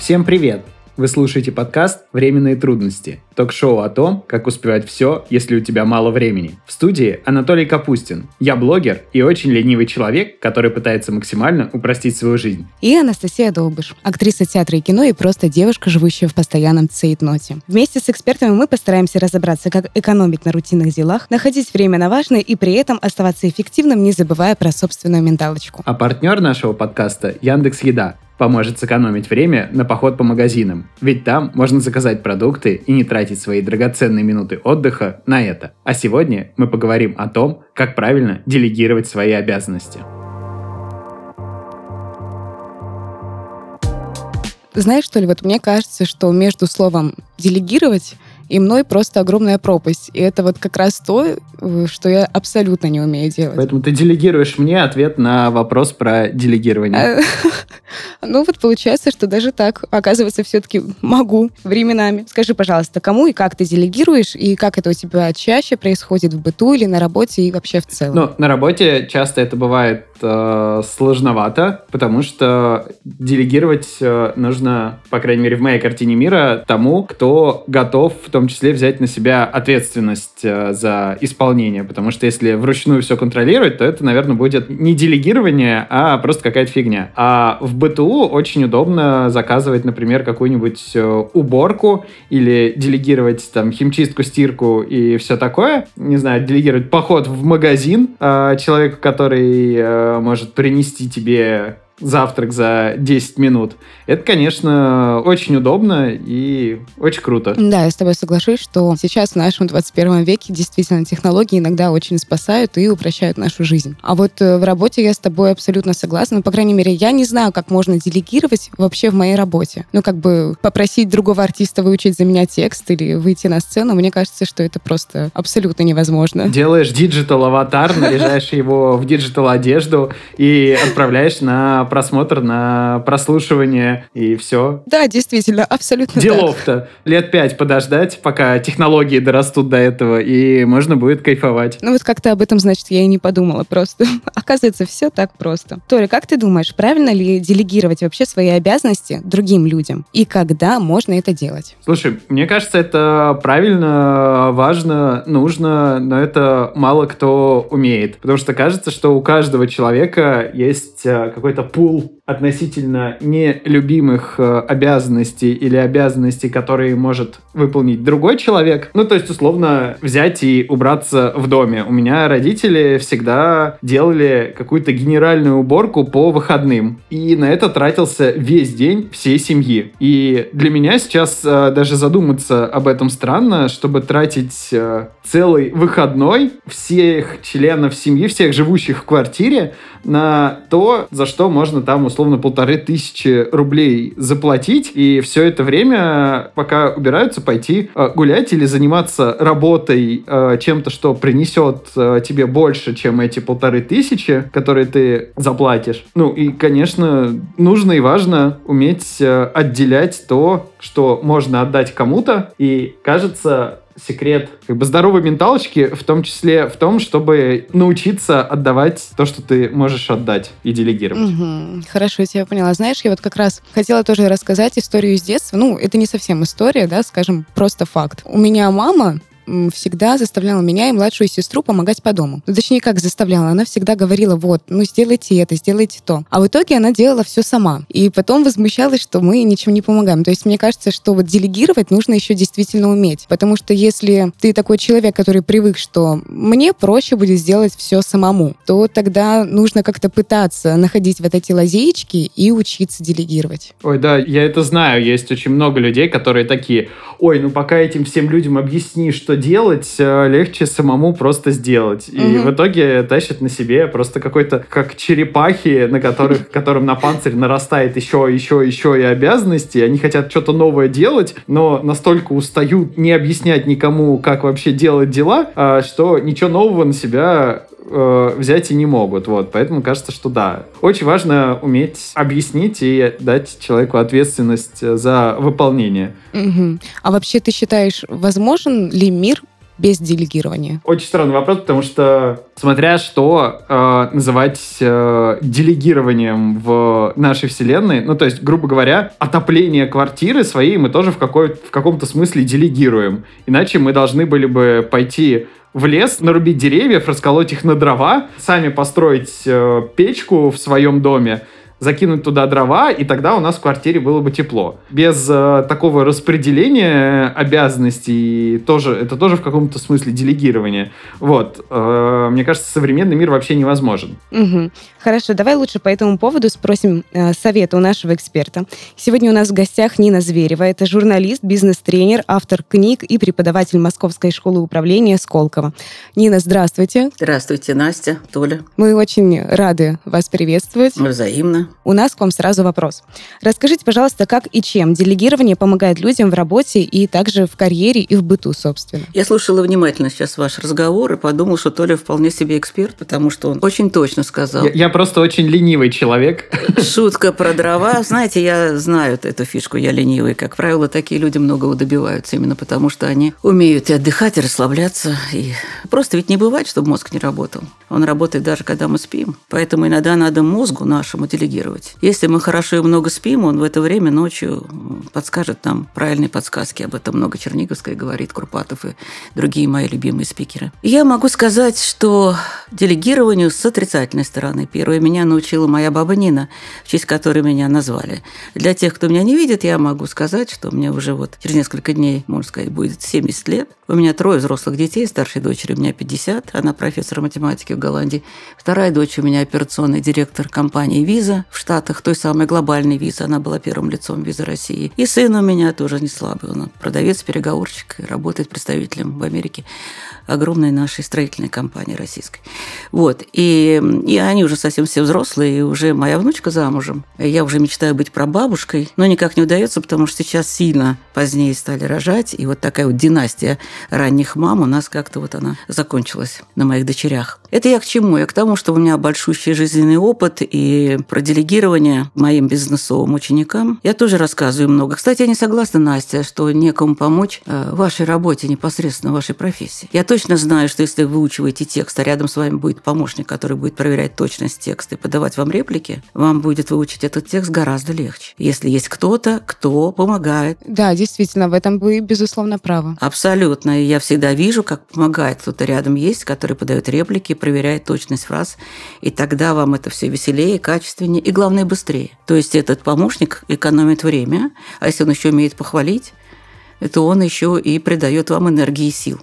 Всем привет! Вы слушаете подкаст «Временные трудности» – ток-шоу о том, как успевать все, если у тебя мало времени. В студии Анатолий Капустин. Я блогер и очень ленивый человек, который пытается максимально упростить свою жизнь. И Анастасия Долбыш, актриса театра и кино и просто девушка, живущая в постоянном цейтноте. Вместе с экспертами мы постараемся разобраться, как экономить на рутинных делах, находить время на важное и при этом оставаться эффективным, не забывая про собственную менталочку. А партнер нашего подкаста – Яндекс Еда – поможет сэкономить время на поход по магазинам. Ведь там можно заказать продукты и не тратить свои драгоценные минуты отдыха на это. А сегодня мы поговорим о том, как правильно делегировать свои обязанности. Знаешь, что ли, вот мне кажется, что между словом «делегировать» и мной просто огромная пропасть. И это вот как раз то, э, что я абсолютно не умею делать. Поэтому ты делегируешь мне ответ на вопрос про делегирование. Ну вот получается, что даже так, оказывается, все-таки могу временами. Скажи, пожалуйста, кому и как ты делегируешь, и как это у тебя чаще происходит в быту или на работе, и вообще в целом? Ну, на работе часто это бывает э, сложновато, потому что делегировать э, нужно, по крайней мере, в моей картине мира, тому, кто готов в том числе взять на себя ответственность э, за исполнение, потому что если вручную все контролировать, то это, наверное, будет не делегирование, а просто какая-то фигня. А в быту очень удобно заказывать, например, какую-нибудь уборку или делегировать там химчистку, стирку и все такое. Не знаю, делегировать поход в магазин человеку, который может принести тебе завтрак за 10 минут. Это, конечно, очень удобно и очень круто. Да, я с тобой соглашусь, что сейчас в нашем 21 веке действительно технологии иногда очень спасают и упрощают нашу жизнь. А вот э, в работе я с тобой абсолютно согласна. Ну, по крайней мере, я не знаю, как можно делегировать вообще в моей работе. Ну, как бы попросить другого артиста выучить за меня текст или выйти на сцену, мне кажется, что это просто абсолютно невозможно. Делаешь digital-аватар, наряжаешь его в digital-одежду и отправляешь на просмотр, на прослушивание, и все. Да, действительно, абсолютно Делов-то. Лет пять подождать, пока технологии дорастут до этого, и можно будет кайфовать. Ну вот как-то об этом, значит, я и не подумала просто. Оказывается, все так просто. Тори, как ты думаешь, правильно ли делегировать вообще свои обязанности другим людям? И когда можно это делать? Слушай, мне кажется, это правильно, важно, нужно, но это мало кто умеет. Потому что кажется, что у каждого человека есть э, какой-то пул относительно нелюбимых э, обязанностей или обязанностей, которые может выполнить другой человек. Ну, то есть, условно, взять и убраться в доме. У меня родители всегда делали какую-то генеральную уборку по выходным. И на это тратился весь день всей семьи. И для меня сейчас э, даже задуматься об этом странно, чтобы тратить э, целый выходной всех членов семьи, всех живущих в квартире на то, за что можно там условно полторы тысячи рублей заплатить, и все это время, пока убираются, пойти э, гулять или заниматься работой, э, чем-то, что принесет э, тебе больше, чем эти полторы тысячи, которые ты заплатишь. Ну и, конечно, нужно и важно уметь э, отделять то, что можно отдать кому-то, и кажется, секрет как бы здоровой менталочки в том числе в том, чтобы научиться отдавать то, что ты можешь отдать и делегировать. Угу. Хорошо, я тебя поняла. Знаешь, я вот как раз хотела тоже рассказать историю из детства. Ну, это не совсем история, да, скажем, просто факт. У меня мама всегда заставляла меня и младшую сестру помогать по дому. Ну, точнее, как заставляла, она всегда говорила, вот, ну сделайте это, сделайте то. А в итоге она делала все сама. И потом возмущалась, что мы ничем не помогаем. То есть мне кажется, что вот делегировать нужно еще действительно уметь. Потому что если ты такой человек, который привык, что мне проще будет сделать все самому, то тогда нужно как-то пытаться находить вот эти лазеечки и учиться делегировать. Ой, да, я это знаю. Есть очень много людей, которые такие, ой, ну пока этим всем людям объясни, что делать, э, легче самому просто сделать. И угу. в итоге тащит на себе просто какой-то, как черепахи, на которых, которым на панцирь нарастает еще, еще, еще и обязанности. Они хотят что-то новое делать, но настолько устают не объяснять никому, как вообще делать дела, а, что ничего нового на себя э, взять и не могут. Вот. Поэтому кажется, что да. Очень важно уметь объяснить и дать человеку ответственность за выполнение. Угу. А вообще ты считаешь, возможен ли мир без делегирования? Очень странный вопрос, потому что смотря что э, называть э, делегированием в нашей вселенной, ну то есть, грубо говоря, отопление квартиры своей мы тоже в, какой, в каком-то смысле делегируем. Иначе мы должны были бы пойти в лес, нарубить деревьев, расколоть их на дрова, сами построить э, печку в своем доме, закинуть туда дрова, и тогда у нас в квартире было бы тепло. Без э, такого распределения обязанностей тоже это тоже в каком-то смысле делегирование. Вот. Э, мне кажется, современный мир вообще невозможен. Угу. Хорошо, давай лучше по этому поводу спросим э, совета у нашего эксперта. Сегодня у нас в гостях Нина Зверева. Это журналист, бизнес-тренер, автор книг и преподаватель Московской школы управления Сколково. Нина, здравствуйте. Здравствуйте, Настя, Толя. Мы очень рады вас приветствовать. Взаимно. У нас к вам сразу вопрос. Расскажите, пожалуйста, как и чем делегирование помогает людям в работе и также в карьере и в быту, собственно? Я слушала внимательно сейчас ваш разговор и подумала, что Толя вполне себе эксперт, потому что он очень точно сказал. Я, я просто очень ленивый человек. Шутка про дрова. Знаете, я знаю эту фишку, я ленивый. Как правило, такие люди многого добиваются именно потому, что они умеют и отдыхать, и расслабляться. И просто ведь не бывает, чтобы мозг не работал. Он работает даже, когда мы спим. Поэтому иногда надо мозгу нашему делегировать. Если мы хорошо и много спим, он в это время ночью подскажет нам правильные подсказки. Об этом много Черниговская говорит, Курпатов и другие мои любимые спикеры. Я могу сказать, что делегированию с отрицательной стороны. Первое меня научила моя баба Нина, в честь которой меня назвали. Для тех, кто меня не видит, я могу сказать, что мне уже вот через несколько дней, можно сказать, будет 70 лет. У меня трое взрослых детей, старшей дочери у меня 50, она профессор математики в Голландии. Вторая дочь у меня операционный директор компании «Виза» в Штатах, той самой глобальной «Виза». Она была первым лицом «Виза России». И сын у меня тоже не слабый. Он продавец, переговорщик, работает представителем в Америке огромной нашей строительной компании российской. Вот. И, и они уже совсем все взрослые, и уже моя внучка замужем. Я уже мечтаю быть прабабушкой, но никак не удается, потому что сейчас сильно позднее стали рожать, и вот такая вот династия ранних мам у нас как-то вот она закончилась на моих дочерях. Это я к чему? Я к тому, что у меня большущий жизненный опыт и про делегирование моим бизнесовым ученикам. Я тоже рассказываю много. Кстати, я не согласна, Настя, что некому помочь э, вашей работе, непосредственно вашей профессии. Я точно знаю, что если вы выучиваете текст, а рядом с вами будет помощник, который будет проверять точность текста и подавать вам реплики, вам будет выучить этот текст гораздо легче. Если есть кто-то, кто помогает. Да, действительно, в этом вы, безусловно, правы. Абсолютно. И я всегда вижу, как помогает. Кто-то рядом есть, который подает реплики, проверяет точность фраз. И тогда вам это все веселее, качественнее и, главное, быстрее. То есть этот помощник экономит время, а если он еще умеет похвалить, то он еще и придает вам энергии и сил.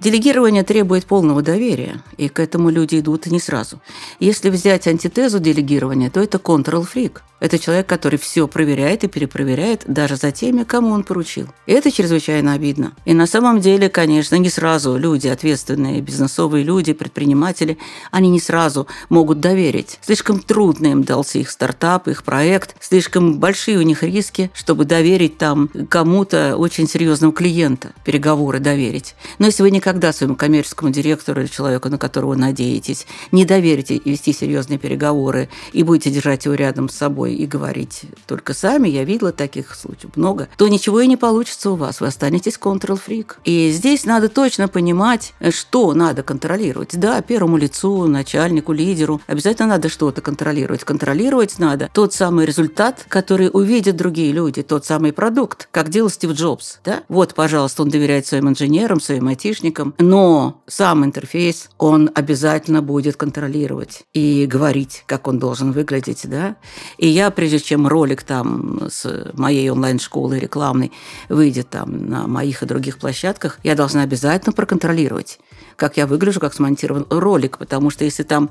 Делегирование требует полного доверия, и к этому люди идут не сразу. Если взять антитезу делегирования, то это control-freak. Это человек, который все проверяет и перепроверяет даже за теми, кому он поручил. И это чрезвычайно обидно. И на самом деле, конечно, не сразу люди, ответственные бизнесовые люди, предприниматели, они не сразу могут доверить. Слишком трудно им дался их стартап, их проект, слишком большие у них риски, чтобы доверить там кому-то очень серьезного клиента, переговоры доверить. Но если вы никогда своему коммерческому директору или человеку, на которого надеетесь, не доверите вести серьезные переговоры и будете держать его рядом с собой, и говорить только сами, я видела таких случаев много, то ничего и не получится у вас, вы останетесь control-freak. И здесь надо точно понимать, что надо контролировать. Да, первому лицу, начальнику, лидеру обязательно надо что-то контролировать. Контролировать надо тот самый результат, который увидят другие люди, тот самый продукт, как делал Стив Джобс. Да? Вот, пожалуйста, он доверяет своим инженерам, своим айтишникам, но сам интерфейс он обязательно будет контролировать и говорить, как он должен выглядеть. Да? И я, прежде чем ролик там с моей онлайн-школы рекламной выйдет там на моих и других площадках, я должна обязательно проконтролировать, как я выгляжу, как смонтирован ролик, потому что если там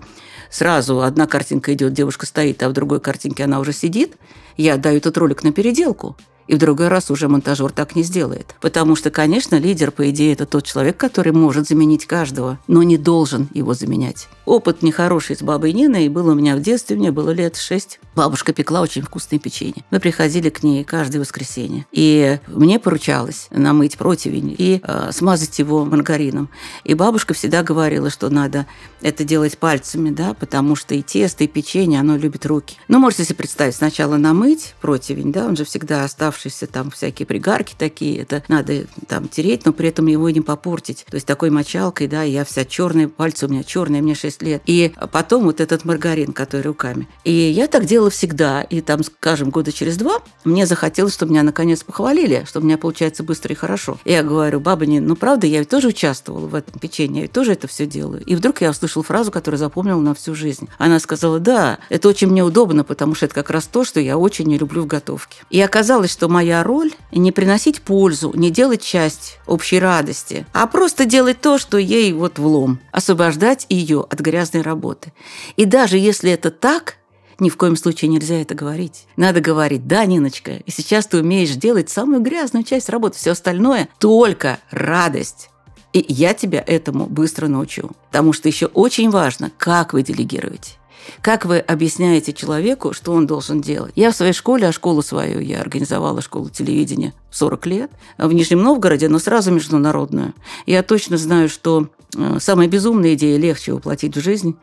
сразу одна картинка идет, девушка стоит, а в другой картинке она уже сидит, я даю этот ролик на переделку. И в другой раз уже монтажер так не сделает. Потому что, конечно, лидер, по идее, это тот человек, который может заменить каждого, но не должен его заменять. Опыт нехороший с бабой Ниной был у меня в детстве, мне было лет шесть. Бабушка пекла очень вкусные печенье. Мы приходили к ней каждое воскресенье. И мне поручалось намыть противень и э, смазать его маргарином. И бабушка всегда говорила, что надо это делать пальцами, да, потому что и тесто, и печенье, оно любит руки. Ну, можете себе представить, сначала намыть противень, да, он же всегда оставшийся оставшиеся там всякие пригарки такие, это надо там тереть, но при этом его не попортить. То есть такой мочалкой, да, я вся черная, пальцы у меня черные, мне 6 лет. И потом вот этот маргарин, который руками. И я так делала всегда. И там, скажем, года через два мне захотелось, чтобы меня наконец похвалили, что у меня получается быстро и хорошо. И я говорю, баба, не, ну правда, я ведь тоже участвовала в этом печенье, я ведь тоже это все делаю. И вдруг я услышала фразу, которую запомнила на всю жизнь. Она сказала, да, это очень мне удобно, потому что это как раз то, что я очень не люблю в готовке. И оказалось, что моя роль не приносить пользу, не делать часть общей радости, а просто делать то, что ей вот влом, освобождать ее от грязной работы. И даже если это так, ни в коем случае нельзя это говорить. Надо говорить, да, Ниночка, и сейчас ты умеешь делать самую грязную часть работы, все остальное только радость. И я тебя этому быстро научу. Потому что еще очень важно, как вы делегируете. Как вы объясняете человеку, что он должен делать? Я в своей школе, а школу свою я организовала, школу телевидения 40 лет, в Нижнем Новгороде, но сразу международную. Я точно знаю, что э, самая безумная идея легче воплотить в жизнь,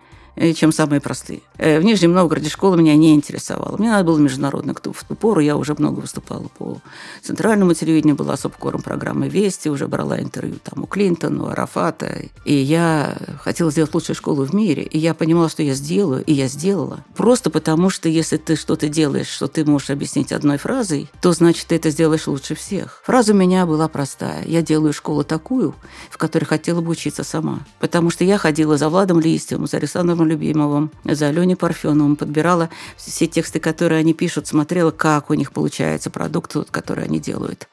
чем самые простые. Э, в Нижнем Новгороде школа меня не интересовала. Мне надо было международно. В ту пору я уже много выступала по центральному телевидению, была субкором программы «Вести», уже брала интервью там у Клинтона, у Арафата. И я хотела сделать лучшую школу в мире. И я понимала, что я сделаю, и я сделала. Просто потому, что если ты что-то делаешь, что ты можешь объяснить одной фразой, то значит, ты это сделаешь лучше всех. Фраза у меня была простая. Я делаю школу такую, в которой хотела бы учиться сама. Потому что я ходила за Владом Листьевым, за Александром Любимовым, за Аленей Парфеновым, подбирала все тексты, которые они пишут, смотрела, как у них получается продукт, который они делают.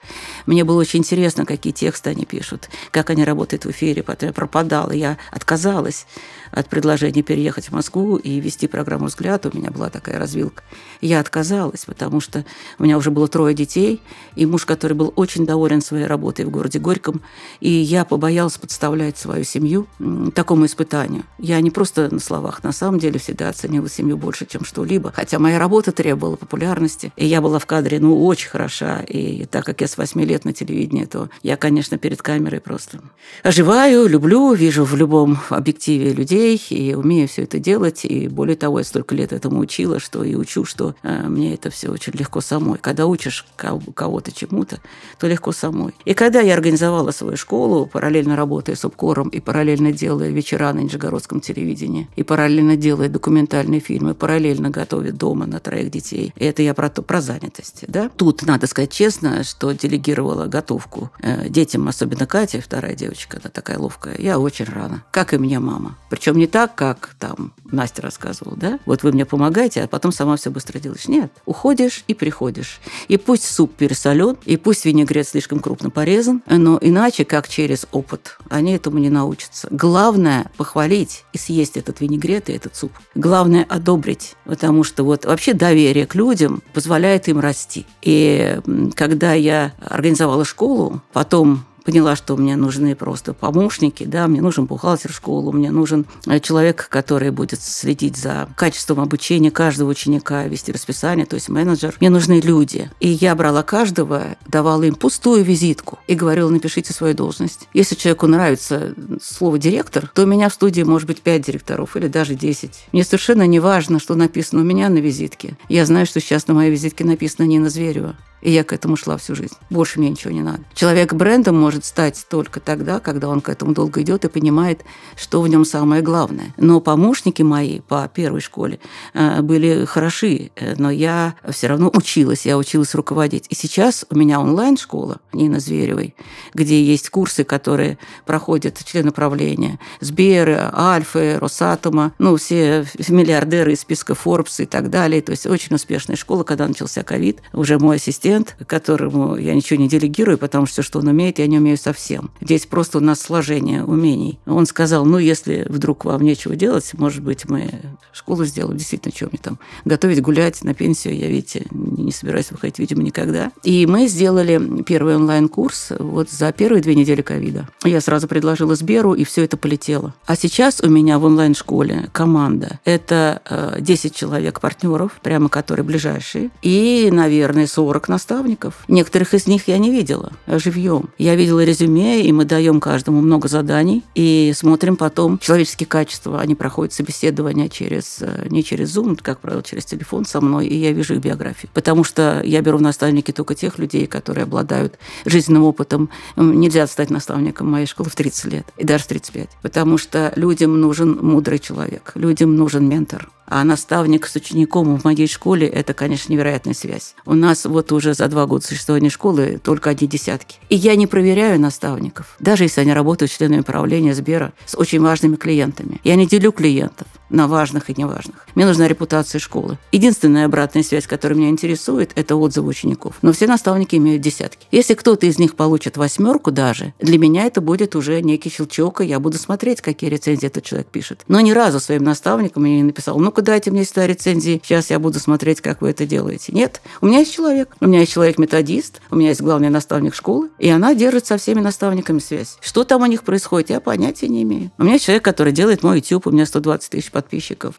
Мне было очень интересно, какие тексты они пишут, как они работают в эфире. Потом я пропадала, я отказалась от предложения переехать в Москву и вести программу «Взгляд». У меня была такая развилка. Я отказалась, потому что у меня уже было трое детей, и муж, который был очень доволен своей работой в городе Горьком, и я побоялась подставлять свою семью такому испытанию. Я не просто на словах, на самом деле всегда оценила семью больше, чем что-либо. Хотя моя работа требовала популярности, и я была в кадре, ну, очень хороша. И так как я с 8 лет на телевидении, то я, конечно, перед камерой просто оживаю, люблю, вижу в любом объективе людей, и умею все это делать. И более того, я столько лет этому учила, что и учу, что э, мне это все очень легко самой. Когда учишь кого-то чему-то, то легко самой. И когда я организовала свою школу, параллельно работая с обкором и параллельно делая вечера на Нижегородском телевидении, и параллельно делая документальные фильмы, параллельно готовя дома на троих детей. И это я про, то, про занятость. Да? Тут надо сказать честно, что делегировала готовку э, детям, особенно Катя, вторая девочка, она такая ловкая, я очень рано. Как и мне мама. Причем не так, как там Настя рассказывала, да? Вот вы мне помогаете, а потом сама все быстро делаешь. Нет. Уходишь и приходишь. И пусть суп пересолен, и пусть винегрет слишком крупно порезан, но иначе, как через опыт, они этому не научатся. Главное – похвалить и съесть этот винегрет и этот суп. Главное – одобрить, потому что вот вообще доверие к людям позволяет им расти. И когда я организовала школу, потом поняла, что мне нужны просто помощники, да, мне нужен бухгалтер в школу, мне нужен э, человек, который будет следить за качеством обучения каждого ученика, вести расписание, то есть менеджер. Мне нужны люди. И я брала каждого, давала им пустую визитку и говорила, напишите свою должность. Если человеку нравится слово «директор», то у меня в студии может быть 5 директоров или даже 10. Мне совершенно не важно, что написано у меня на визитке. Я знаю, что сейчас на моей визитке написано Нина Зверева. И я к этому шла всю жизнь. Больше мне ничего не надо. Человек брендом может стать только тогда, когда он к этому долго идет и понимает, что в нем самое главное. Но помощники мои по первой школе э, были хороши, э, но я все равно училась, я училась руководить. И сейчас у меня онлайн-школа Нина Зверевой, где есть курсы, которые проходят члены правления, Сберы, Альфы, Росатома, ну, все миллиардеры из списка Forbes и так далее. То есть очень успешная школа, когда начался ковид. Уже мой ассистент ассистент, которому я ничего не делегирую, потому что что он умеет, я не умею совсем. Здесь просто у нас сложение умений. Он сказал, ну, если вдруг вам нечего делать, может быть, мы школу сделаем. Действительно, что мне там готовить, гулять на пенсию, я, видите, не собираюсь выходить, видимо, никогда. И мы сделали первый онлайн-курс вот за первые две недели ковида. Я сразу предложила Сберу, и все это полетело. А сейчас у меня в онлайн-школе команда. Это 10 э, человек партнеров, прямо которые ближайшие, и, наверное, 40 на наставников. Некоторых из них я не видела живьем. Я видела резюме, и мы даем каждому много заданий, и смотрим потом человеческие качества. Они проходят собеседование через, э, не через Zoom, как правило, через телефон со мной, и я вижу их биографию. Потому что я беру в наставники только тех людей, которые обладают жизненным опытом. Нельзя стать наставником моей школы в 30 лет, и даже в 35. Потому что людям нужен мудрый человек, людям нужен ментор. А наставник с учеником в моей школе – это, конечно, невероятная связь. У нас вот уже за два года существования школы только одни десятки. И я не проверяю наставников, даже если они работают членами правления Сбера с очень важными клиентами. Я не делю клиентов на важных и неважных. Мне нужна репутация школы. Единственная обратная связь, которая меня интересует, это отзывы учеников. Но все наставники имеют десятки. Если кто-то из них получит восьмерку даже, для меня это будет уже некий щелчок, и я буду смотреть, какие рецензии этот человек пишет. Но ни разу своим наставникам я не написал, ну-ка дайте мне сюда рецензии, сейчас я буду смотреть, как вы это делаете. Нет, у меня есть человек. У меня есть человек-методист, у меня есть главный наставник школы, и она держит со всеми наставниками связь. Что там у них происходит, я понятия не имею. У меня есть человек, который делает мой YouTube, у меня 120 тысяч подписчиков,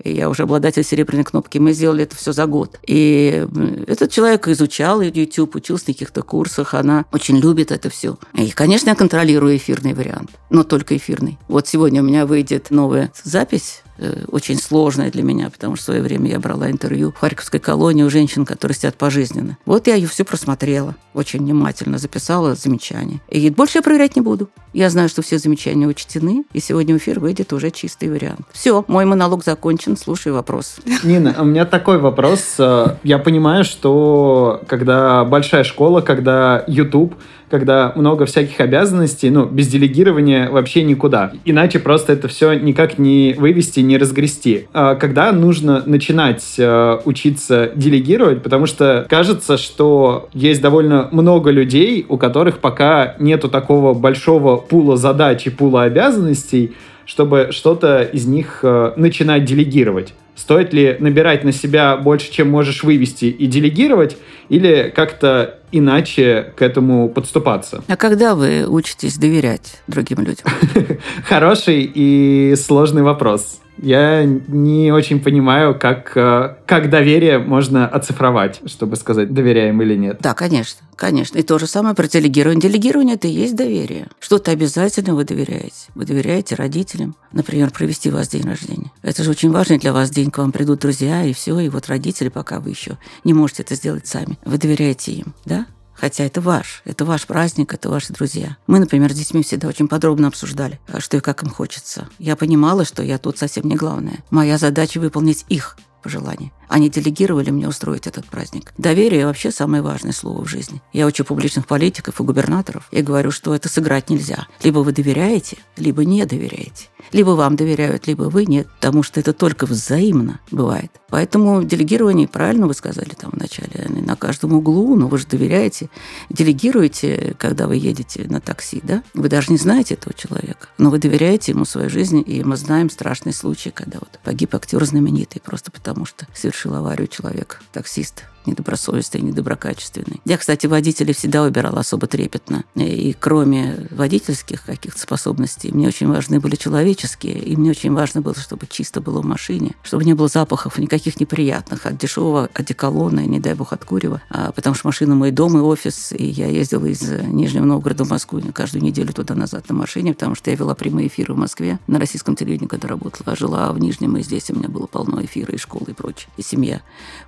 и я уже обладатель серебряной кнопки. Мы сделали это все за год. И этот человек изучал YouTube, учился на каких-то курсах, она очень любит это все. И, конечно, я контролирую эфирный вариант, но только эфирный. Вот сегодня у меня выйдет новая запись очень сложная для меня, потому что в свое время я брала интервью в Харьковской колонии у женщин, которые сидят пожизненно. Вот я ее все просмотрела, очень внимательно записала замечания. И больше я проверять не буду. Я знаю, что все замечания учтены, и сегодня в эфир выйдет уже чистый вариант. Все, мой монолог закончен, слушай вопрос. Нина, у меня такой вопрос. Э, я понимаю, что когда большая школа, когда YouTube, когда много всяких обязанностей, ну, без делегирования вообще никуда. Иначе просто это все никак не вывести, не разгрести. А когда нужно начинать э, учиться делегировать, потому что кажется, что есть довольно много людей, у которых пока нету такого большого пула задач и пула обязанностей, чтобы что-то из них э, начинать делегировать. Стоит ли набирать на себя больше, чем можешь вывести и делегировать, или как-то иначе к этому подступаться? А когда вы учитесь доверять другим людям? Хороший и сложный вопрос. Я не очень понимаю, как, э, как доверие можно оцифровать, чтобы сказать, доверяем или нет. Да, конечно, конечно. И то же самое про делегирование. Делегирование – это и есть доверие. Что-то обязательно вы доверяете. Вы доверяете родителям, например, провести у вас день рождения. Это же очень важный для вас день, к вам придут друзья, и все, и вот родители, пока вы еще не можете это сделать сами. Вы доверяете им, да? Хотя это ваш, это ваш праздник, это ваши друзья. Мы, например, с детьми всегда очень подробно обсуждали, а что и как им хочется. Я понимала, что я тут совсем не главная. Моя задача выполнить их пожелания. Они делегировали мне устроить этот праздник. Доверие вообще самое важное слово в жизни. Я учу публичных политиков и губернаторов и говорю, что это сыграть нельзя. Либо вы доверяете, либо не доверяете. Либо вам доверяют, либо вы нет, потому что это только взаимно бывает. Поэтому делегирование, правильно вы сказали там вначале, на каждом углу, но вы же доверяете, делегируете, когда вы едете на такси, да? Вы даже не знаете этого человека, но вы доверяете ему свою жизнь, и мы знаем страшный случай, когда вот погиб актер знаменитый просто потому, что совершил аварию человек, таксист недобросовестный, недоброкачественный. Я, кстати, водителей всегда выбирала особо трепетно. И кроме водительских каких-то способностей, мне очень важны были человеческие, и мне очень важно было, чтобы чисто было в машине, чтобы не было запахов никаких неприятных от дешевого одеколона, не дай бог от курева, а, потому что машина мой дом и офис, и я ездила из Нижнего Новгорода в Москву каждую неделю туда-назад на машине, потому что я вела прямые эфиры в Москве на российском телевидении, когда работала, а жила в Нижнем, и здесь у меня было полно эфира, и школы, и прочее, и семья.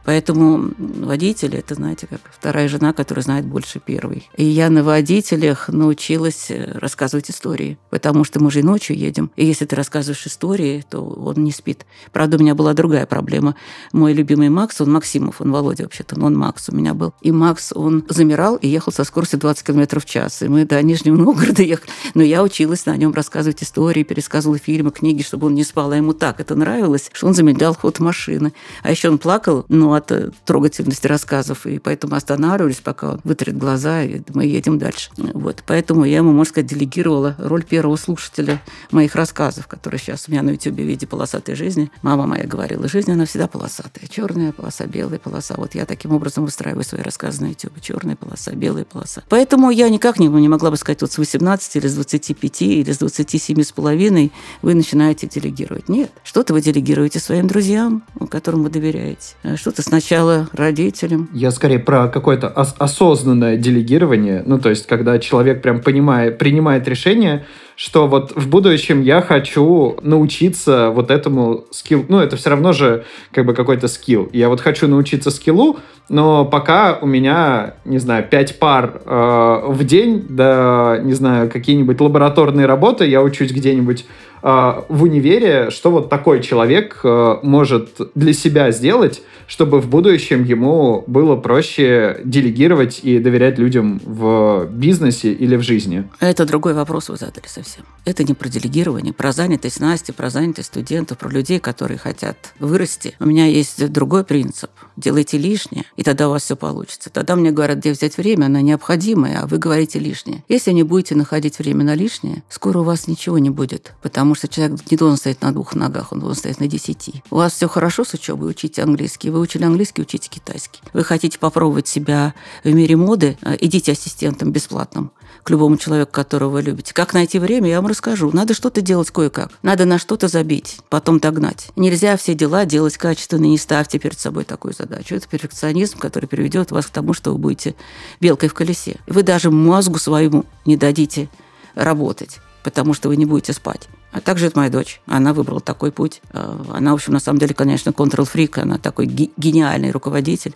Поэтому водитель, это, знаете, как вторая жена, которая знает больше первой. И я на водителях научилась э, рассказывать истории, потому что мы же и ночью едем. И если ты рассказываешь истории, то он не спит. Правда, у меня была другая проблема. Мой любимый Макс, он Максимов, он Володя вообще-то, но он Макс у меня был. И Макс, он замирал и ехал со скоростью 20 км в час. И мы до Нижнего Новгорода ехали. Но я училась на нем рассказывать истории, пересказывала фильмы, книги, чтобы он не спал. А ему так это нравилось, что он замедлял ход машины. А еще он плакал, ну, от э, трогательности 70 рассказов, и поэтому останавливались, пока он вытрет глаза, и мы едем дальше. Вот. Поэтому я ему, можно сказать, делегировала роль первого слушателя моих рассказов, которые сейчас у меня на YouTube в виде полосатой жизни. Мама моя говорила, жизнь, она всегда полосатая. Черная полоса, белая полоса. Вот я таким образом выстраиваю свои рассказы на YouTube. Черная полоса, белая полоса. Поэтому я никак не, не могла бы сказать, вот с 18 или с 25 или с 27 с половиной вы начинаете делегировать. Нет. Что-то вы делегируете своим друзьям, которым вы доверяете. Что-то сначала родителям, руководителем. Я скорее про какое-то ос- осознанное делегирование. Ну, то есть, когда человек прям понимает, принимает решение, что вот в будущем я хочу научиться вот этому скилл. Ну, это все равно же как бы какой-то скилл. Я вот хочу научиться скиллу, но пока у меня, не знаю, пять пар э, в день, да, не знаю, какие-нибудь лабораторные работы, я учусь где-нибудь в универе, что вот такой человек э, может для себя сделать, чтобы в будущем ему было проще делегировать и доверять людям в бизнесе или в жизни. Это другой вопрос вы задали совсем. Это не про делегирование, про занятость Насти, про занятость студентов, про людей, которые хотят вырасти. У меня есть другой принцип. Делайте лишнее, и тогда у вас все получится. Тогда мне говорят, где взять время, оно необходимое, а вы говорите лишнее. Если не будете находить время на лишнее, скоро у вас ничего не будет, потому что человек не должен стоять на двух ногах, он должен стоять на десяти. У вас все хорошо с учебой, учите английский, вы учили английский, учите китайский. Вы хотите попробовать себя в мире моды, э, идите ассистентом бесплатным к любому человеку, которого вы любите. Как найти время, я вам расскажу. Надо что-то делать кое-как. Надо на что-то забить, потом догнать. Нельзя все дела делать качественно, не ставьте перед собой такую задачу. Это перфекционизм, который приведет вас к тому, что вы будете белкой в колесе. Вы даже мозгу своему не дадите работать, потому что вы не будете спать. А также это моя дочь. Она выбрала такой путь. А, она, в общем, на самом деле, конечно, контрол-фрик. Она такой гениальный руководитель,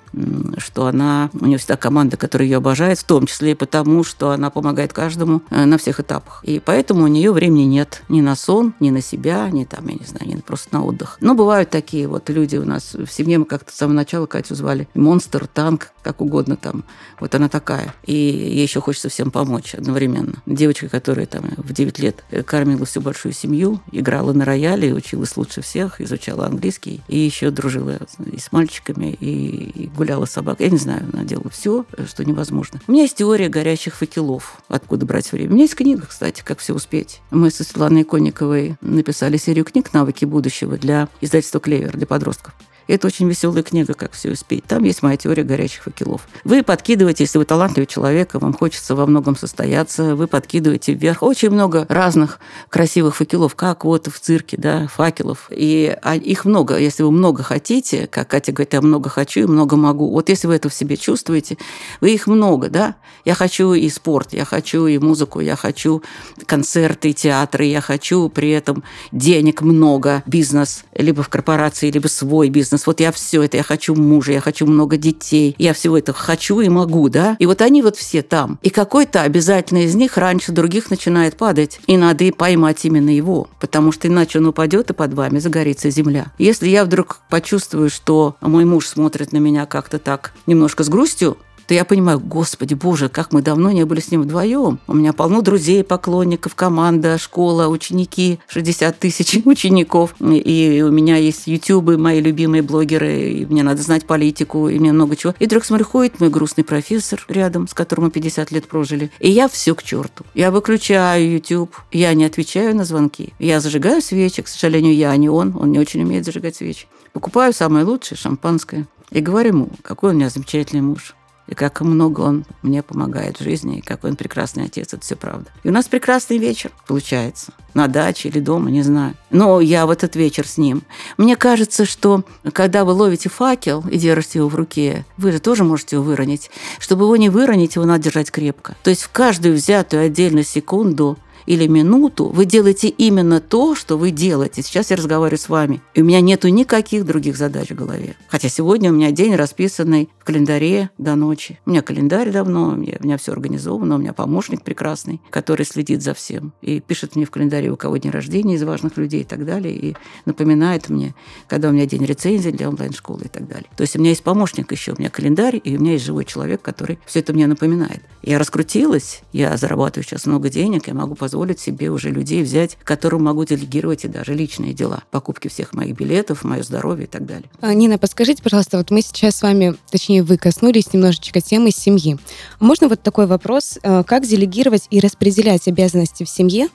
что она... У нее всегда команда, которая ее обожает, в том числе и потому, что она помогает каждому э, на всех этапах. И поэтому у нее времени нет ни на сон, ни на себя, ни там, я не знаю, ни просто на отдых. Но бывают такие вот люди у нас в семье. Мы как-то с самого начала Катю звали монстр, танк, как угодно там. Вот она такая. И ей еще хочется всем помочь одновременно. Девочка, которая там в 9 лет кормила всю большую семью, семью, играла на рояле, училась лучше всех, изучала английский, и еще дружила и с мальчиками, и, гуляла с собакой. Я не знаю, она делала все, что невозможно. У меня есть теория горящих факелов, откуда брать время. У меня есть книга, кстати, «Как все успеть». Мы со Светланой Конниковой написали серию книг «Навыки будущего» для издательства «Клевер» для подростков. Это очень веселая книга «Как все успеть». Там есть моя теория горячих факелов. Вы подкидываете, если вы талантливый человек, вам хочется во многом состояться, вы подкидываете вверх очень много разных красивых факелов, как вот в цирке, да, факелов. И а, их много. Если вы много хотите, как Катя говорит, я много хочу и много могу. Вот если вы это в себе чувствуете, вы их много, да. Я хочу и спорт, я хочу и музыку, я хочу концерты, театры, я хочу при этом денег много, бизнес, либо в корпорации, либо свой бизнес, бизнес, вот я все это, я хочу мужа, я хочу много детей, я всего этого хочу и могу, да? И вот они вот все там. И какой-то обязательно из них раньше других начинает падать. И надо и поймать именно его, потому что иначе он упадет, и под вами загорится земля. Если я вдруг почувствую, что мой муж смотрит на меня как-то так немножко с грустью, то я понимаю, господи, боже, как мы давно не были с ним вдвоем. У меня полно друзей, поклонников, команда, школа, ученики, 60 тысяч учеников. И у меня есть ютубы, мои любимые блогеры, и мне надо знать политику, и мне много чего. И вдруг смотрю, ходит мой грустный профессор рядом, с которым мы 50 лет прожили. И я все к черту. Я выключаю YouTube, я не отвечаю на звонки. Я зажигаю свечи, к сожалению, я, а не он. Он не очень умеет зажигать свечи. Покупаю самое лучшее, шампанское. И говорю ему, какой у меня замечательный муж и как много он мне помогает в жизни, и какой он прекрасный отец, это все правда. И у нас прекрасный вечер получается. На даче или дома, не знаю. Но я в этот вечер с ним. Мне кажется, что когда вы ловите факел и держите его в руке, вы же тоже можете его выронить. Чтобы его не выронить, его надо держать крепко. То есть в каждую взятую отдельную секунду – или минуту вы делаете именно то, что вы делаете. Сейчас я разговариваю с вами. И у меня нету никаких других задач в голове. Хотя сегодня у меня день расписанный в календаре до ночи. У меня календарь давно, у меня, у меня все организовано, у меня помощник прекрасный, который следит за всем. И пишет мне в календаре, у кого день рождения из важных людей и так далее. И напоминает мне, когда у меня день рецензии для онлайн-школы и так далее. То есть у меня есть помощник еще, у меня календарь, и у меня есть живой человек, который все это мне напоминает. Я раскрутилась, я зарабатываю сейчас много денег, я могу позволить позволить себе уже людей взять, которым могу делегировать и даже личные дела. Покупки всех моих билетов, мое здоровье и так далее. А, Нина, подскажите, пожалуйста, вот мы сейчас с вами, точнее, вы коснулись немножечко темы семьи. Можно вот такой вопрос, э, как делегировать и распределять обязанности в семье,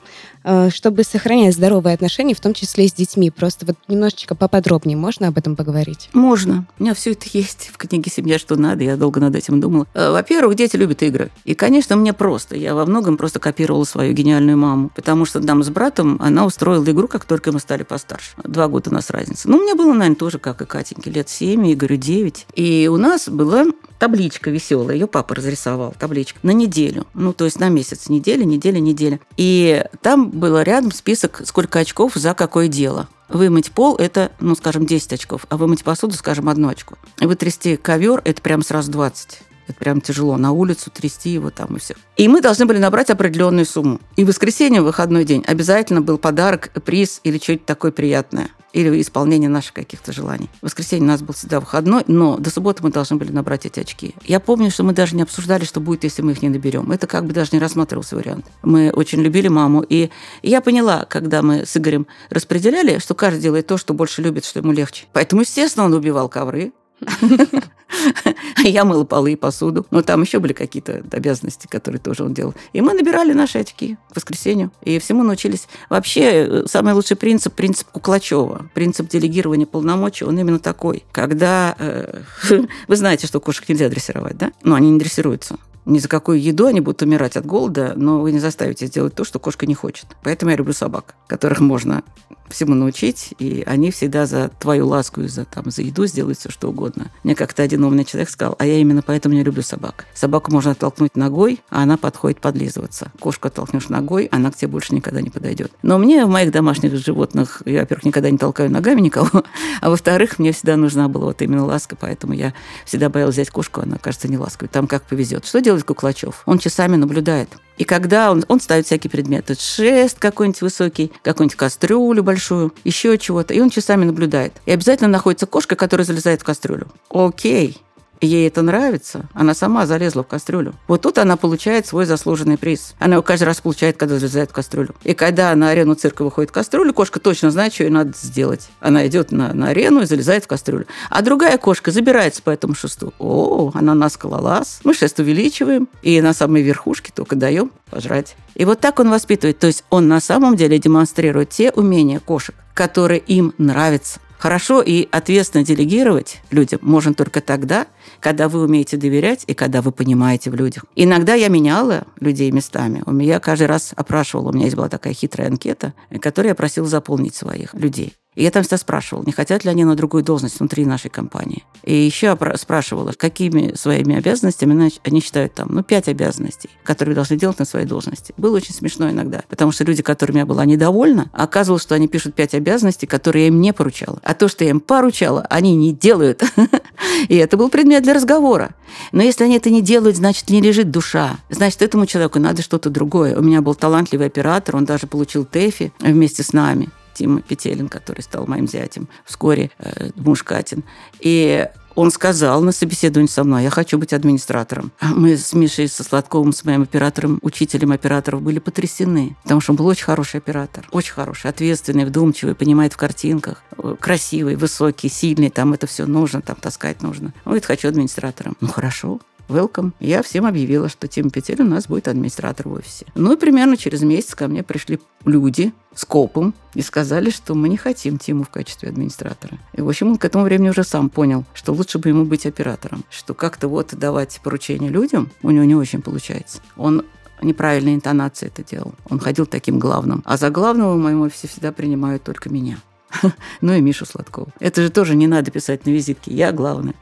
чтобы сохранять здоровые отношения, в том числе и с детьми. Просто вот немножечко поподробнее можно об этом поговорить? Можно. У меня все это есть в книге «Семья. Что надо». Я долго над этим думала. Э, во-первых, дети любят игры. И, конечно, мне просто. Я во многом просто копировала свою гениальную маму. Потому что нам с братом она устроила игру, как только мы стали постарше. Два года у нас разница. Ну, мне было, наверное, тоже, как и Катеньке, лет семь, Игорю девять. И у нас была табличка веселая, ее папа разрисовал, табличка, на неделю. Ну, то есть на месяц, неделя, неделя, неделя. И там было рядом список, сколько очков за какое дело. Вымыть пол – это, ну, скажем, 10 очков, а вымыть посуду, скажем, одно очко. Вытрясти ковер – это прям сразу 20. Это прям тяжело. На улицу трясти его там и все. И мы должны были набрать определенную сумму. И в воскресенье, в выходной день, обязательно был подарок, приз или что-нибудь такое приятное или исполнение наших каких-то желаний. В воскресенье у нас был всегда выходной, но до субботы мы должны были набрать эти очки. Я помню, что мы даже не обсуждали, что будет, если мы их не наберем. Это как бы даже не рассматривался вариант. Мы очень любили маму, и я поняла, когда мы с Игорем распределяли, что каждый делает то, что больше любит, что ему легче. Поэтому, естественно, он убивал ковры, Я мыла полы и посуду. Но там еще были какие-то обязанности, которые тоже он делал. И мы набирали наши очки к воскресенью. И всему научились. Вообще, э, самый лучший принцип – принцип Куклачева. Принцип делегирования полномочий, он именно такой. Когда... Э, вы знаете, что кошек нельзя дрессировать, да? Но они не дрессируются ни за какую еду они будут умирать от голода, но вы не заставите сделать то, что кошка не хочет. Поэтому я люблю собак, которых можно всему научить, и они всегда за твою ласку и за, там, за еду сделают все, что угодно. Мне как-то один умный человек сказал, а я именно поэтому не люблю собак. Собаку можно оттолкнуть ногой, а она подходит подлизываться. Кошку оттолкнешь ногой, она к тебе больше никогда не подойдет. Но мне в моих домашних животных, я, во-первых, никогда не толкаю ногами никого, а во-вторых, мне всегда нужна была вот именно ласка, поэтому я всегда боялась взять кошку, она кажется не ласковой. Там как повезет. Что делает Куклачев? Он часами наблюдает. И когда он, он ставит всякие предметы, шест какой-нибудь высокий, какую-нибудь кастрюлю большую, еще чего-то, и он часами наблюдает. И обязательно находится кошка, которая залезает в кастрюлю. Окей, ей это нравится, она сама залезла в кастрюлю. Вот тут она получает свой заслуженный приз. Она его каждый раз получает, когда залезает в кастрюлю. И когда на арену цирка выходит кастрюля, кошка точно знает, что ей надо сделать. Она идет на, на арену и залезает в кастрюлю. А другая кошка забирается по этому шесту. О, она на скалолаз. Мы шест увеличиваем, и на самой верхушке только даем пожрать. И вот так он воспитывает. То есть он на самом деле демонстрирует те умения кошек, которые им нравятся. Хорошо и ответственно делегировать людям можно только тогда, когда вы умеете доверять и когда вы понимаете в людях. Иногда я меняла людей местами. У меня каждый раз опрашивала. У меня есть была такая хитрая анкета, которую я просила заполнить своих людей. И я там всегда спрашивала, не хотят ли они на другую должность внутри нашей компании. И еще спрашивала, какими своими обязанностями они считают там, ну, пять обязанностей, которые должны делать на своей должности. Было очень смешно иногда, потому что люди, которыми я была недовольна, оказывалось, что они пишут пять обязанностей, которые я им не поручала. А то, что я им поручала, они не делают. И это был предмет для разговора. Но если они это не делают, значит, не лежит душа. Значит, этому человеку надо что-то другое. У меня был талантливый оператор, он даже получил ТЭФИ вместе с нами. Тима Петелин, который стал моим зятем, вскоре э, муж Катин. И он сказал на собеседовании со мной, я хочу быть администратором. Мы с Мишей, со Сладковым, с моим оператором, учителем операторов, были потрясены, потому что он был очень хороший оператор. Очень хороший, ответственный, вдумчивый, понимает в картинках, э, красивый, высокий, сильный, там это все нужно, там таскать нужно. Он говорит, хочу администратором. Ну, хорошо welcome. Я всем объявила, что Тим Петель у нас будет администратор в офисе. Ну и примерно через месяц ко мне пришли люди с копом и сказали, что мы не хотим Тиму в качестве администратора. И, в общем, он к этому времени уже сам понял, что лучше бы ему быть оператором. Что как-то вот давать поручения людям у него не очень получается. Он неправильной интонации это делал. Он ходил таким главным. А за главного в моем офисе всегда принимают только меня. Ну и Мишу Сладкову. Это же тоже не надо писать на визитке. Я главный.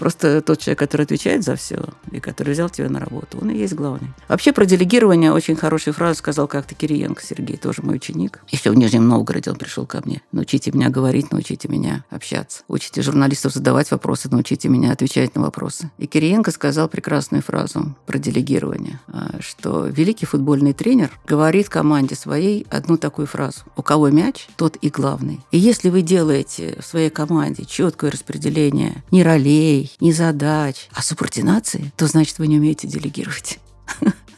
Просто тот человек, который отвечает за все и который взял тебя на работу, он и есть главный. Вообще про делегирование очень хорошую фразу сказал как-то Кириенко Сергей, тоже мой ученик. Еще в Нижнем Новгороде он пришел ко мне. Научите меня говорить, научите меня общаться. Учите журналистов задавать вопросы, научите меня отвечать на вопросы. И Кириенко сказал прекрасную фразу про делегирование, а, что великий футбольный тренер говорит команде своей одну такую фразу. У кого мяч, тот и главный. И если вы делаете в своей команде четкое распределение не ролей, не задач, а субординации, то значит вы не умеете делегировать.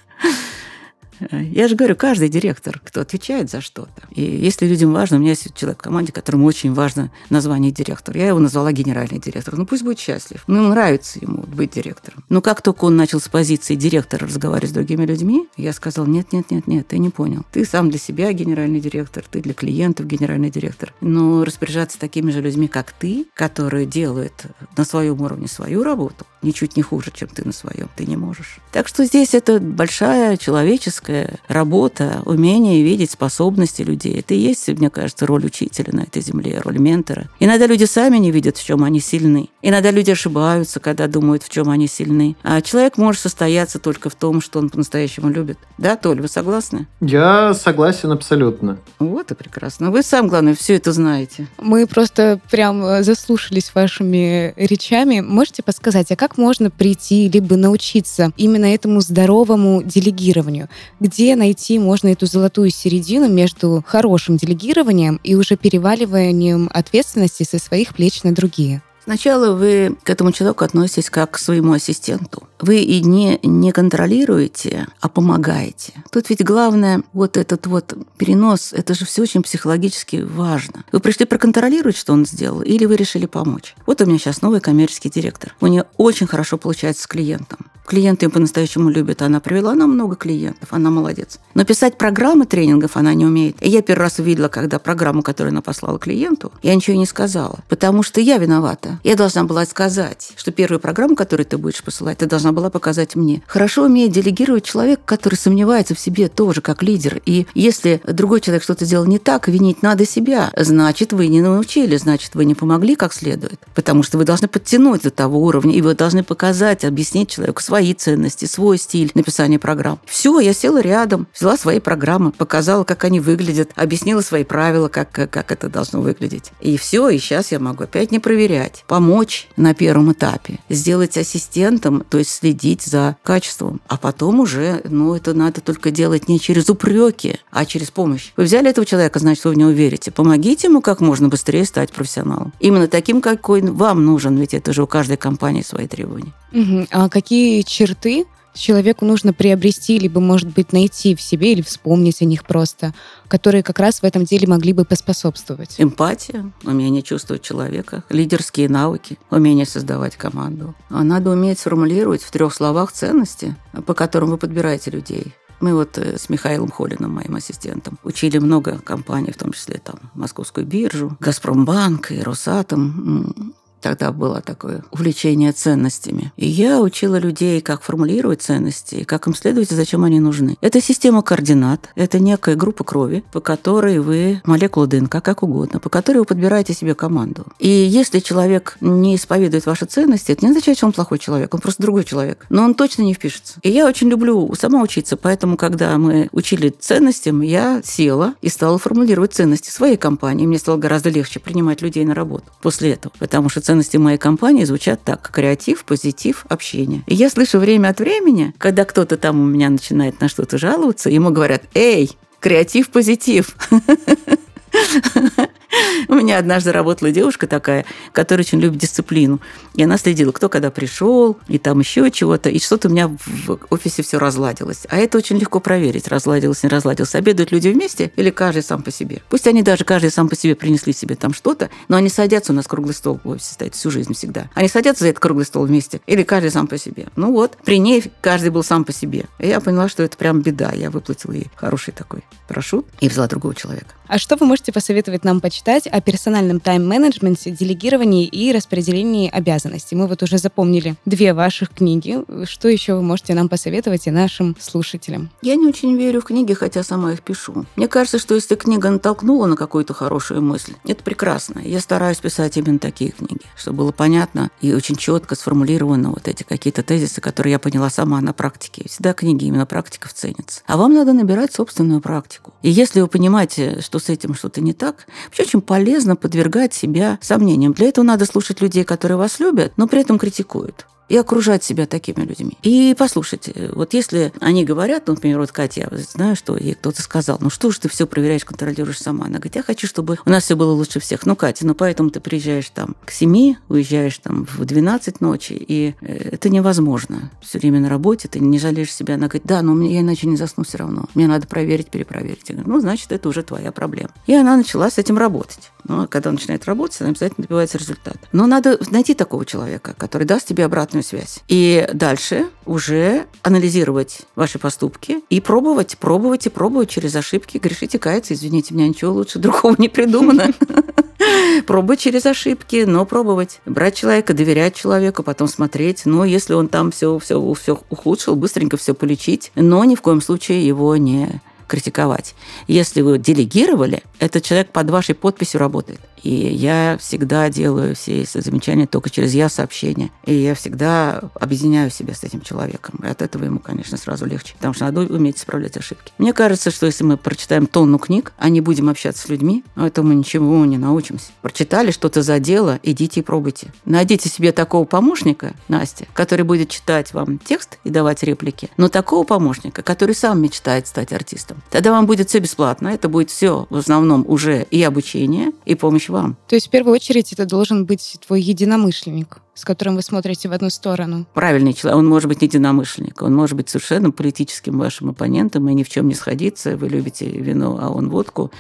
Я же говорю, каждый директор, кто отвечает за что-то. И если людям важно, у меня есть человек в команде, которому очень важно название директор. Я его назвала генеральный директор. Ну, пусть будет счастлив. Ну, нравится ему быть директором. Но как только он начал с позиции директора разговаривать с другими людьми, я сказал, нет, нет, нет, нет, ты не понял. Ты сам для себя генеральный директор, ты для клиентов генеральный директор. Но распоряжаться такими же людьми, как ты, которые делают на своем уровне свою работу, ничуть не хуже, чем ты на своем, ты не можешь. Так что здесь это большая человеческая работа, умение видеть способности людей. Это и есть, мне кажется, роль учителя на этой земле, роль ментора. Иногда люди сами не видят, в чем они сильны. Иногда люди ошибаются, когда думают, в чем они сильны. А человек может состояться только в том, что он по-настоящему любит. Да, Толь, вы согласны? Я согласен абсолютно. Вот и прекрасно. Вы сам, главное, все это знаете. Мы просто прям э, заслушались вашими речами. Можете подсказать, а как можно прийти либо научиться именно этому здоровому делегированию? Где найти можно эту золотую середину между хорошим делегированием и уже переваливанием ответственности со своих плеч на другие? Сначала вы к этому человеку относитесь как к своему ассистенту. Вы и не, не контролируете, а помогаете. Тут ведь главное, вот этот вот перенос, это же все очень психологически важно. Вы пришли проконтролировать, что он сделал, или вы решили помочь. Вот у меня сейчас новый коммерческий директор. У нее очень хорошо получается с клиентом. Клиенты ее по-настоящему любят. Она привела нам много клиентов, она молодец. Но писать программы тренингов она не умеет. И я первый раз увидела, когда программу, которую она послала клиенту, я ничего не сказала. Потому что я виновата. Я должна была сказать, что первую программу, которую ты будешь посылать, ты должна была показать мне. Хорошо умеет делегировать человек, который сомневается в себе тоже как лидер. И если другой человек что-то сделал не так, винить надо себя. Значит, вы не научили, значит, вы не помогли как следует. Потому что вы должны подтянуть до того уровня, и вы должны показать, объяснить человеку свои ценности, свой стиль написания программ. Все, я села рядом, взяла свои программы, показала, как они выглядят, объяснила свои правила, как, как это должно выглядеть. И все, и сейчас я могу опять не проверять помочь на первом этапе, сделать ассистентом, то есть следить за качеством. А потом уже, ну, это надо только делать не через упреки, а через помощь. Вы взяли этого человека, значит, вы в него верите. Помогите ему как можно быстрее стать профессионалом. Именно таким, какой вам нужен, ведь это же у каждой компании свои требования. Угу. А какие черты человеку нужно приобрести, либо, может быть, найти в себе или вспомнить о них просто, которые как раз в этом деле могли бы поспособствовать? Эмпатия, умение чувствовать человека, лидерские навыки, умение создавать команду. А надо уметь сформулировать в трех словах ценности, по которым вы подбираете людей. Мы вот э, с Михаилом Холиным, моим ассистентом, учили много компаний, в том числе там Московскую биржу, Газпромбанк и Росатом. Тогда было такое увлечение ценностями. И я учила людей, как формулировать ценности, как им следовать и зачем они нужны. Это система координат, это некая группа крови, по которой вы, молекула ДНК, как угодно, по которой вы подбираете себе команду. И если человек не исповедует ваши ценности, это не означает, что он плохой человек, он просто другой человек. Но он точно не впишется. И я очень люблю сама учиться, поэтому, когда мы учили ценностям, я села и стала формулировать ценности своей компании. Мне стало гораздо легче принимать людей на работу после этого, потому что ценности моей компании звучат так. Креатив, позитив, общение. И я слышу время от времени, когда кто-то там у меня начинает на что-то жаловаться, ему говорят, эй, креатив, позитив. У меня однажды работала девушка такая, которая очень любит дисциплину. И она следила, кто когда пришел, и там еще чего-то. И что-то у меня в офисе все разладилось. А это очень легко проверить, разладилось, не разладилось. Обедают люди вместе или каждый сам по себе? Пусть они даже каждый сам по себе принесли себе там что-то, но они садятся, у нас круглый стол в офисе стоит всю жизнь всегда. Они садятся за этот круглый стол вместе или каждый сам по себе? Ну вот, при ней каждый был сам по себе. И я поняла, что это прям беда. Я выплатила ей хороший такой парашют и взяла другого человека. А что вы можете посоветовать нам почитать о персональном тайм-менеджменте, делегировании и распределении обязанностей? Мы вот уже запомнили две ваших книги. Что еще вы можете нам посоветовать и нашим слушателям? Я не очень верю в книги, хотя сама их пишу. Мне кажется, что если книга натолкнула на какую-то хорошую мысль, это прекрасно. Я стараюсь писать именно такие книги, чтобы было понятно и очень четко сформулировано вот эти какие-то тезисы, которые я поняла сама на практике. Всегда книги именно практиков ценятся. А вам надо набирать собственную практику. И если вы понимаете, что с этим что-то не так, вообще очень полезно подвергать себя сомнениям. Для этого надо слушать людей, которые вас любят, но при этом критикуют. И окружать себя такими людьми. И послушайте, вот если они говорят, ну, например, вот Катя, я знаю, что ей кто-то сказал, ну что ж ты все проверяешь, контролируешь сама? Она говорит, я хочу, чтобы у нас все было лучше всех. Ну, Катя, ну поэтому ты приезжаешь там к 7, уезжаешь там в 12 ночи, и э, это невозможно. Все время на работе, ты не жалеешь себя. Она говорит, да, но я иначе не засну все равно. Мне надо проверить, перепроверить. Я говорю, ну, значит, это уже твоя проблема. И она начала с этим работать. Ну, а когда она начинает работать, она обязательно добивается результата. Но надо найти такого человека, который даст тебе обратную связь. И дальше уже анализировать ваши поступки и пробовать, пробовать и пробовать через ошибки. Грешите, каяться, извините, меня ничего лучше другого не придумано. Пробовать через ошибки, но пробовать. Брать человека, доверять человеку, потом смотреть. Но если он там все, все, все ухудшил, быстренько все полечить, но ни в коем случае его не критиковать. Если вы делегировали, этот человек под вашей подписью работает. И я всегда делаю все эти замечания только через я-сообщение. И я всегда объединяю себя с этим человеком. И от этого ему, конечно, сразу легче. Потому что надо уметь исправлять ошибки. Мне кажется, что если мы прочитаем тонну книг, а не будем общаться с людьми, ну, это мы ничего не научимся. Прочитали, что-то задело, идите и пробуйте. Найдите себе такого помощника, Настя, который будет читать вам текст и давать реплики, но такого помощника, который сам мечтает стать артистом. Тогда вам будет все бесплатно. Это будет все в основном уже и обучение, и помощь вам. То есть в первую очередь это должен быть твой единомышленник с которым вы смотрите в одну сторону. Правильный человек. Он может быть не единомышленник. Он может быть совершенно политическим вашим оппонентом и ни в чем не сходиться. Вы любите вино, а он водку.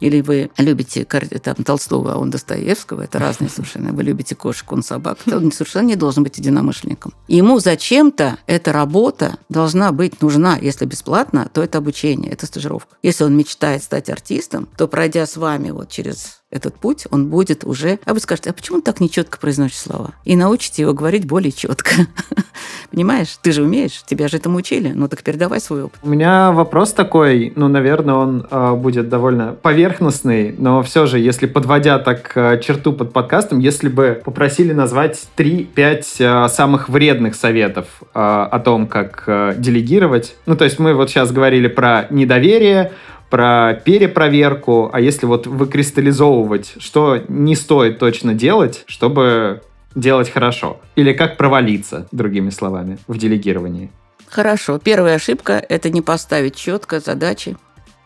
Или вы любите там, Толстого, а он Достоевского. Это разные совершенно. Вы любите кошек, он собак. Он совершенно не должен быть единомышленником. Ему зачем-то эта работа должна быть нужна. Если бесплатно, то это обучение, это стажировка. Если он мечтает стать артистом, то пройдя с вами вот через этот путь, он будет уже... А вы скажете, а почему он так нечетко произносит слова? И научите его говорить более четко. Понимаешь? Ты же умеешь, тебя же этому учили. Ну так передавай свой опыт. У меня вопрос такой, ну, наверное, он э, будет довольно поверхностный, но все же, если подводя так э, черту под подкастом, если бы попросили назвать 3-5 э, самых вредных советов э, о том, как делегировать. Ну, то есть мы вот сейчас говорили про недоверие, про перепроверку, а если вот выкристаллизовывать, что не стоит точно делать, чтобы делать хорошо? Или как провалиться, другими словами, в делегировании? Хорошо. Первая ошибка – это не поставить четко задачи,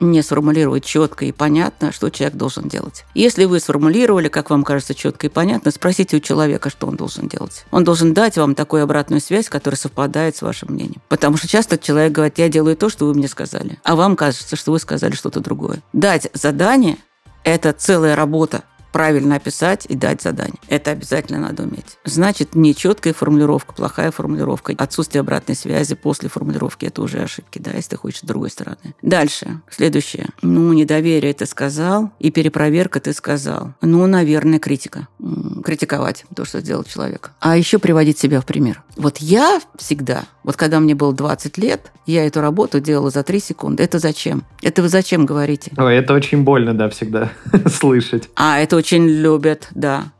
не сформулировать четко и понятно, что человек должен делать. Если вы сформулировали, как вам кажется, четко и понятно, спросите у человека, что он должен делать. Он должен дать вам такую обратную связь, которая совпадает с вашим мнением. Потому что часто человек говорит, я делаю то, что вы мне сказали, а вам кажется, что вы сказали что-то другое. Дать задание – это целая работа, правильно описать и дать задание. Это обязательно надо уметь. Значит, нечеткая формулировка, плохая формулировка, отсутствие обратной связи после формулировки – это уже ошибки, да, если ты хочешь с другой стороны. Дальше. Следующее. Ну, недоверие ты сказал, и перепроверка ты сказал. Ну, наверное, критика. Критиковать то, что сделал человек. А еще приводить себя в пример. Вот я всегда, вот когда мне было 20 лет, я эту работу делала за 3 секунды. Это зачем? Это вы зачем говорите? Ой, это очень больно, да, всегда слышать. А, это очень любят, да.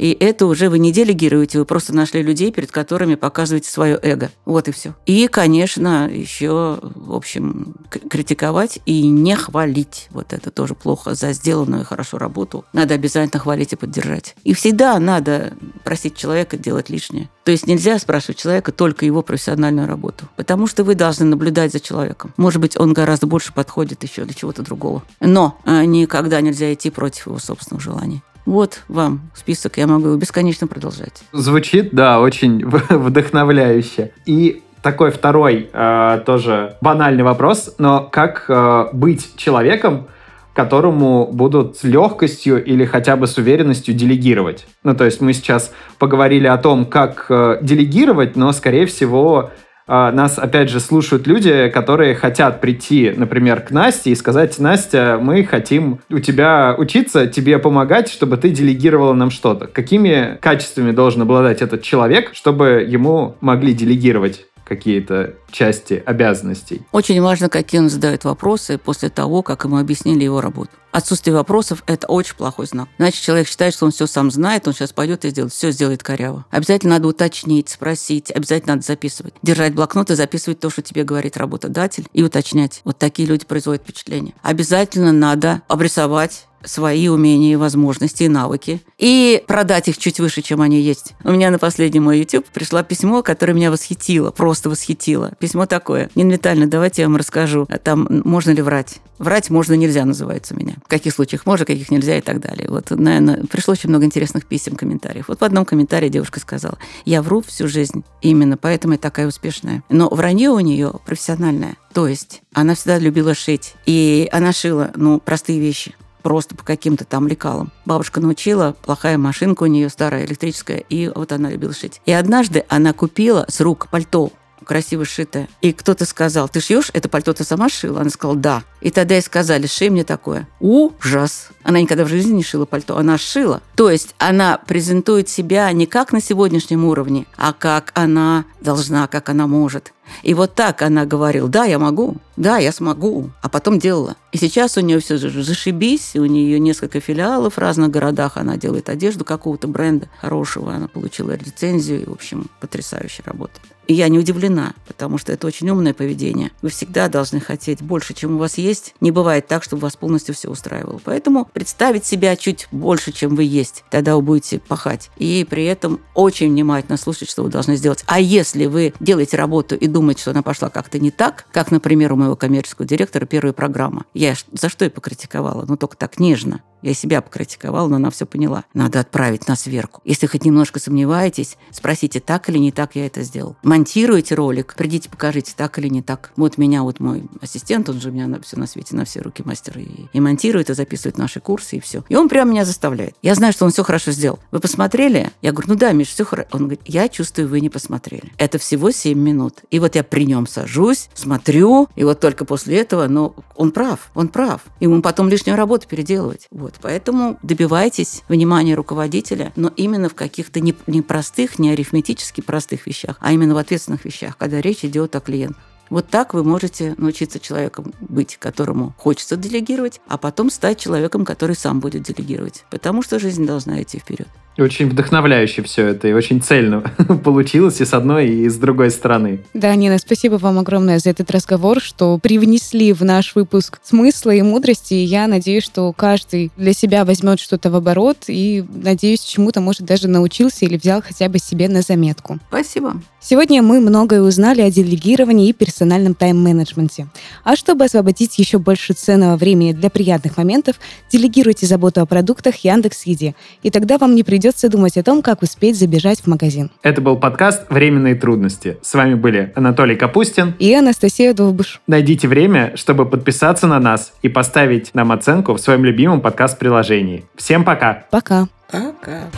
И это уже вы не делегируете, вы просто нашли людей, перед которыми показываете свое эго. Вот и все. И, конечно, еще, в общем, критиковать и не хвалить. Вот это тоже плохо. За сделанную хорошо работу надо обязательно хвалить и поддержать. И всегда надо просить человека делать лишнее. То есть нельзя спрашивать человека только его профессиональную работу. Потому что вы должны наблюдать за человеком. Может быть, он гораздо больше подходит еще для чего-то другого. Но а, никогда нельзя идти против его собственных желаний. Вот вам список, я могу его бесконечно продолжать. Звучит, да, очень вдохновляюще. И такой второй э, тоже банальный вопрос, но как э, быть человеком, которому будут с легкостью или хотя бы с уверенностью делегировать. Ну, то есть мы сейчас поговорили о том, как э, делегировать, но, скорее всего, нас, опять же, слушают люди, которые хотят прийти, например, к Насте и сказать, Настя, мы хотим у тебя учиться, тебе помогать, чтобы ты делегировала нам что-то. Какими качествами должен обладать этот человек, чтобы ему могли делегировать какие-то части обязанностей. Очень важно, какие он задает вопросы после того, как ему объяснили его работу. Отсутствие вопросов – это очень плохой знак. Значит, человек считает, что он все сам знает, он сейчас пойдет и сделает, все сделает коряво. Обязательно надо уточнить, спросить, обязательно надо записывать. Держать блокнот и записывать то, что тебе говорит работодатель, и уточнять. Вот такие люди производят впечатление. Обязательно надо обрисовать свои умения и возможности и навыки и продать их чуть выше, чем они есть. У меня на последний мой YouTube пришло письмо, которое меня восхитило, просто восхитило. Письмо такое. Нина Витальевна, давайте я вам расскажу, там можно ли врать. Врать можно, нельзя, называется у меня. В каких случаях можно, каких нельзя и так далее. Вот, наверное, пришло очень много интересных писем, комментариев. Вот в одном комментарии девушка сказала, я вру всю жизнь, именно поэтому я такая успешная. Но вранье у нее профессиональное. То есть она всегда любила шить. И она шила, ну, простые вещи просто по каким-то там лекалам. Бабушка научила, плохая машинка у нее старая электрическая, и вот она любила шить. И однажды она купила с рук пальто красиво сшитое. И кто-то сказал, ты шьешь это пальто, ты сама шила? Она сказала, да. И тогда ей сказали, шей мне такое. Ужас. Она никогда в жизни не шила пальто, она шила. То есть она презентует себя не как на сегодняшнем уровне, а как она должна, как она может. И вот так она говорила, да, я могу, да, я смогу, а потом делала. И сейчас у нее все зашибись, у нее несколько филиалов в разных городах, она делает одежду какого-то бренда хорошего, она получила лицензию, и, в общем, потрясающе работает. И я не удивлена, потому что это очень умное поведение. Вы всегда должны хотеть больше, чем у вас есть. Не бывает так, чтобы вас полностью все устраивало. Поэтому представить себя чуть больше, чем вы есть. Тогда вы будете пахать. И при этом очень внимательно слушать, что вы должны сделать. А если вы делаете работу и думаете, что она пошла как-то не так, как, например, у моего коммерческого директора первая программа, я за что и покритиковала, но только так нежно. Я себя покритиковала, но она все поняла. Надо отправить на сверку. Если хоть немножко сомневаетесь, спросите, так или не так я это сделал. Монтируйте ролик, придите, покажите, так или не так. Вот меня, вот мой ассистент, он же у меня на, все на свете, на все руки мастер, и, и монтирует, и записывает наши курсы, и все. И он прямо меня заставляет. Я знаю, что он все хорошо сделал. Вы посмотрели? Я говорю, ну да, Миш, все хорошо. Он говорит, я чувствую, вы не посмотрели. Это всего 7 минут. И вот я при нем сажусь, смотрю, и вот только после этого, но он прав, он прав. Ему потом лишнюю работу переделывать. Вот. Вот, поэтому добивайтесь внимания руководителя, но именно в каких-то не, не не арифметически простых вещах, а именно в ответственных вещах, когда речь идет о клиентах. Вот так вы можете научиться человеком быть, которому хочется делегировать, а потом стать человеком, который сам будет делегировать. Потому что жизнь должна идти вперед. Очень вдохновляюще все это, и очень цельно получилось и с одной, и с другой стороны. Да, Нина, спасибо вам огромное за этот разговор, что привнесли в наш выпуск смысла и мудрости. И я надеюсь, что каждый для себя возьмет что-то в оборот, и, надеюсь, чему-то, может, даже научился или взял хотя бы себе на заметку. Спасибо. Сегодня мы многое узнали о делегировании и персональном тайм-менеджменте. А чтобы освободить еще больше ценного времени для приятных моментов, делегируйте заботу о продуктах Яндекс.Еде, и тогда вам не придется думать о том, как успеть забежать в магазин. Это был подкаст «Временные трудности». С вами были Анатолий Капустин и Анастасия Довбуш. Найдите время, чтобы подписаться на нас и поставить нам оценку в своем любимом подкаст-приложении. Всем пока! Пока! Пока!